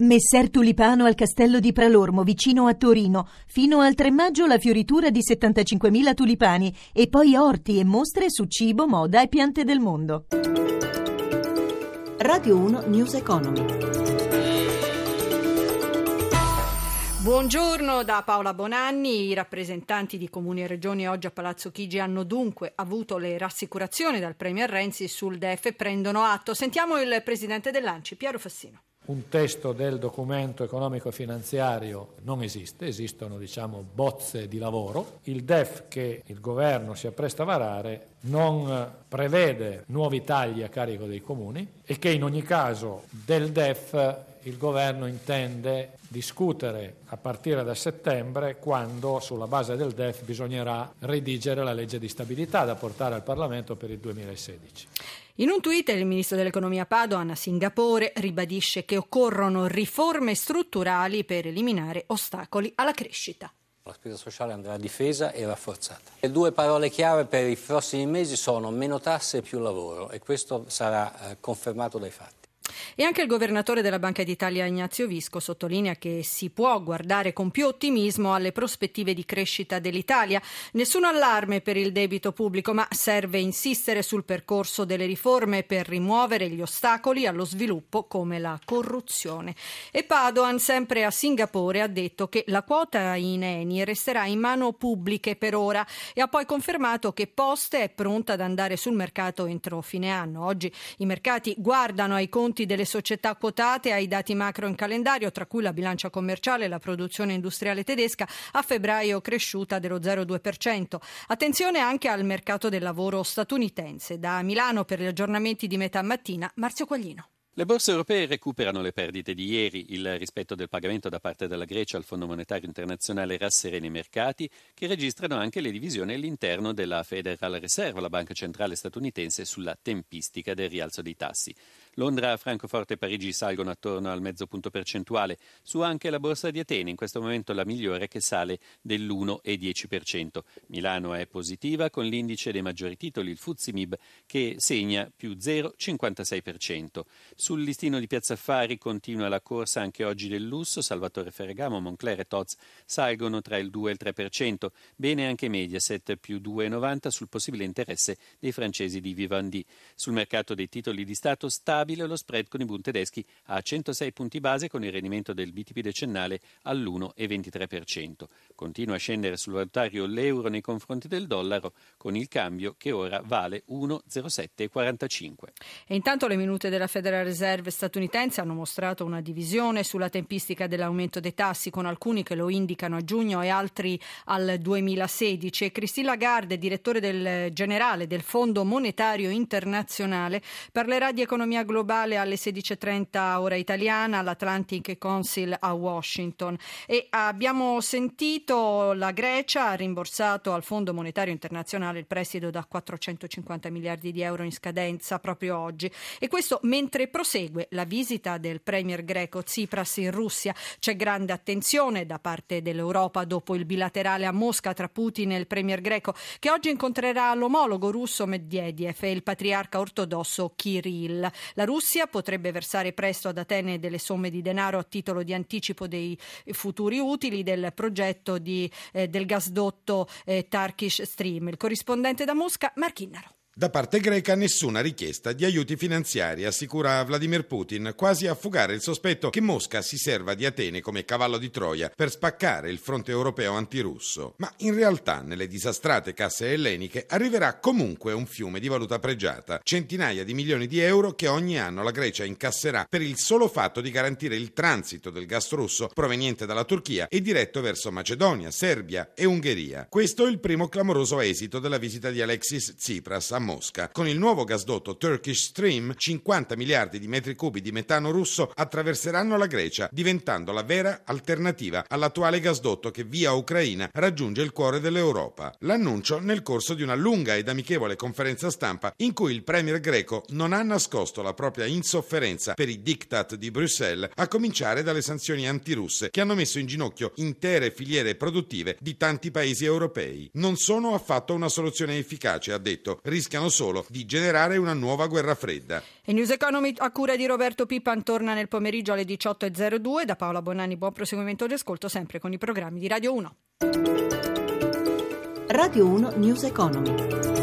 Messer Tulipano al castello di Pralormo, vicino a Torino. Fino al 3 maggio la fioritura di 75.000 tulipani e poi orti e mostre su cibo, moda e piante del mondo. Radio 1 News Economy. Buongiorno da Paola Bonanni. I rappresentanti di comuni e regioni oggi a Palazzo Chigi hanno dunque avuto le rassicurazioni dal Premier Renzi sul DEF e prendono atto. Sentiamo il presidente dell'Anci, Piero Fassino un testo del documento economico finanziario non esiste, esistono diciamo, bozze di lavoro. Il DEF che il governo si appresta a varare non prevede nuovi tagli a carico dei comuni e che in ogni caso del DEF il governo intende discutere a partire da settembre quando sulla base del DEF bisognerà redigere la legge di stabilità da portare al Parlamento per il 2016. In un tweet il ministro dell'economia Padoan a Singapore ribadisce che occorrono riforme strutturali per eliminare ostacoli alla crescita. La spesa sociale andrà difesa e rafforzata. Le due parole chiave per i prossimi mesi sono meno tasse e più lavoro e questo sarà eh, confermato dai fatti. E anche il governatore della Banca d'Italia Ignazio Visco sottolinea che si può guardare con più ottimismo alle prospettive di crescita dell'Italia. Nessun allarme per il debito pubblico, ma serve insistere sul percorso delle riforme per rimuovere gli ostacoli allo sviluppo come la corruzione. E Padoan, sempre a Singapore, ha detto che la quota in Eni resterà in mano pubbliche per ora e ha poi confermato che Poste è pronta ad andare sul mercato entro fine anno. Oggi i mercati guardano ai conti delle società quotate ai dati macro in calendario, tra cui la bilancia commerciale e la produzione industriale tedesca, a febbraio cresciuta dello 0,2%. Attenzione anche al mercato del lavoro statunitense. Da Milano per gli aggiornamenti di metà mattina, Marzio Quaglino. Le borse europee recuperano le perdite di ieri. Il rispetto del pagamento da parte della Grecia al Fondo Monetario Internazionale rasserena i mercati, che registrano anche le divisioni all'interno della Federal Reserve, la banca centrale statunitense, sulla tempistica del rialzo dei tassi. Londra, Francoforte e Parigi salgono attorno al mezzo punto percentuale, su anche la borsa di Atene, in questo momento la migliore che sale dell'1,10%. Milano è positiva con l'indice dei maggiori titoli, il Fuzimib, che segna più 0,56%. Sul listino di Piazza Affari continua la corsa anche oggi del lusso, Salvatore Ferragamo, Moncler e Toz salgono tra il 2 e il 3%, bene anche Mediaset più 2,90 sul possibile interesse dei francesi di Vivendi. Sul mercato dei titoli di Stato stabile stabile lo spread con i Bund tedeschi a 106 punti base con il rendimento del BTP decennale all'1,23%. Continua a scendere sul valutario l'euro nei confronti del dollaro con il cambio che ora vale 1,0745. E intanto le minute della Federal Reserve statunitense hanno mostrato una divisione sulla tempistica dell'aumento dei tassi con alcuni che lo indicano a giugno e altri al 2016 e Christine Lagarde, direttore del generale del Fondo Monetario Internazionale, parlerà di economia globale globale alle 16.30 ora italiana all'Atlantic Council a Washington e abbiamo sentito la Grecia ha rimborsato al Fondo Monetario Internazionale il prestito da 450 miliardi di euro in scadenza proprio oggi e questo mentre prosegue la visita del premier greco Tsipras in Russia. C'è grande attenzione da parte dell'Europa dopo il bilaterale a Mosca tra Putin e il premier greco che oggi incontrerà l'omologo russo Medvedev e il patriarca ortodosso Kirill. La Russia potrebbe versare presto ad Atene delle somme di denaro a titolo di anticipo dei futuri utili del progetto di, eh, del gasdotto eh, Turkish Stream. Il corrispondente da Mosca, Marchinnaro. Da parte greca nessuna richiesta di aiuti finanziari, assicura Vladimir Putin, quasi a fugare il sospetto che Mosca si serva di Atene come cavallo di Troia per spaccare il fronte europeo antirusso. Ma in realtà nelle disastrate casse elleniche arriverà comunque un fiume di valuta pregiata, centinaia di milioni di euro che ogni anno la Grecia incasserà per il solo fatto di garantire il transito del gas russo proveniente dalla Turchia e diretto verso Macedonia, Serbia e Ungheria. Questo è il primo clamoroso esito della visita di Alexis Tsipras a Mosca. Con il nuovo gasdotto Turkish Stream, 50 miliardi di metri cubi di metano russo attraverseranno la Grecia, diventando la vera alternativa all'attuale gasdotto che via Ucraina raggiunge il cuore dell'Europa. L'annuncio nel corso di una lunga ed amichevole conferenza stampa in cui il premier greco non ha nascosto la propria insofferenza per i diktat di Bruxelles, a cominciare dalle sanzioni antirusse che hanno messo in ginocchio intere filiere produttive di tanti paesi europei. Non sono affatto una soluzione efficace, ha detto, rischiano rischiano solo di generare una nuova guerra fredda. E News Economy a cura di Roberto Pippan torna nel pomeriggio alle 18.02. Da Paola Bonanni buon proseguimento di ascolto sempre con i programmi di Radio 1. Radio 1 News Economy.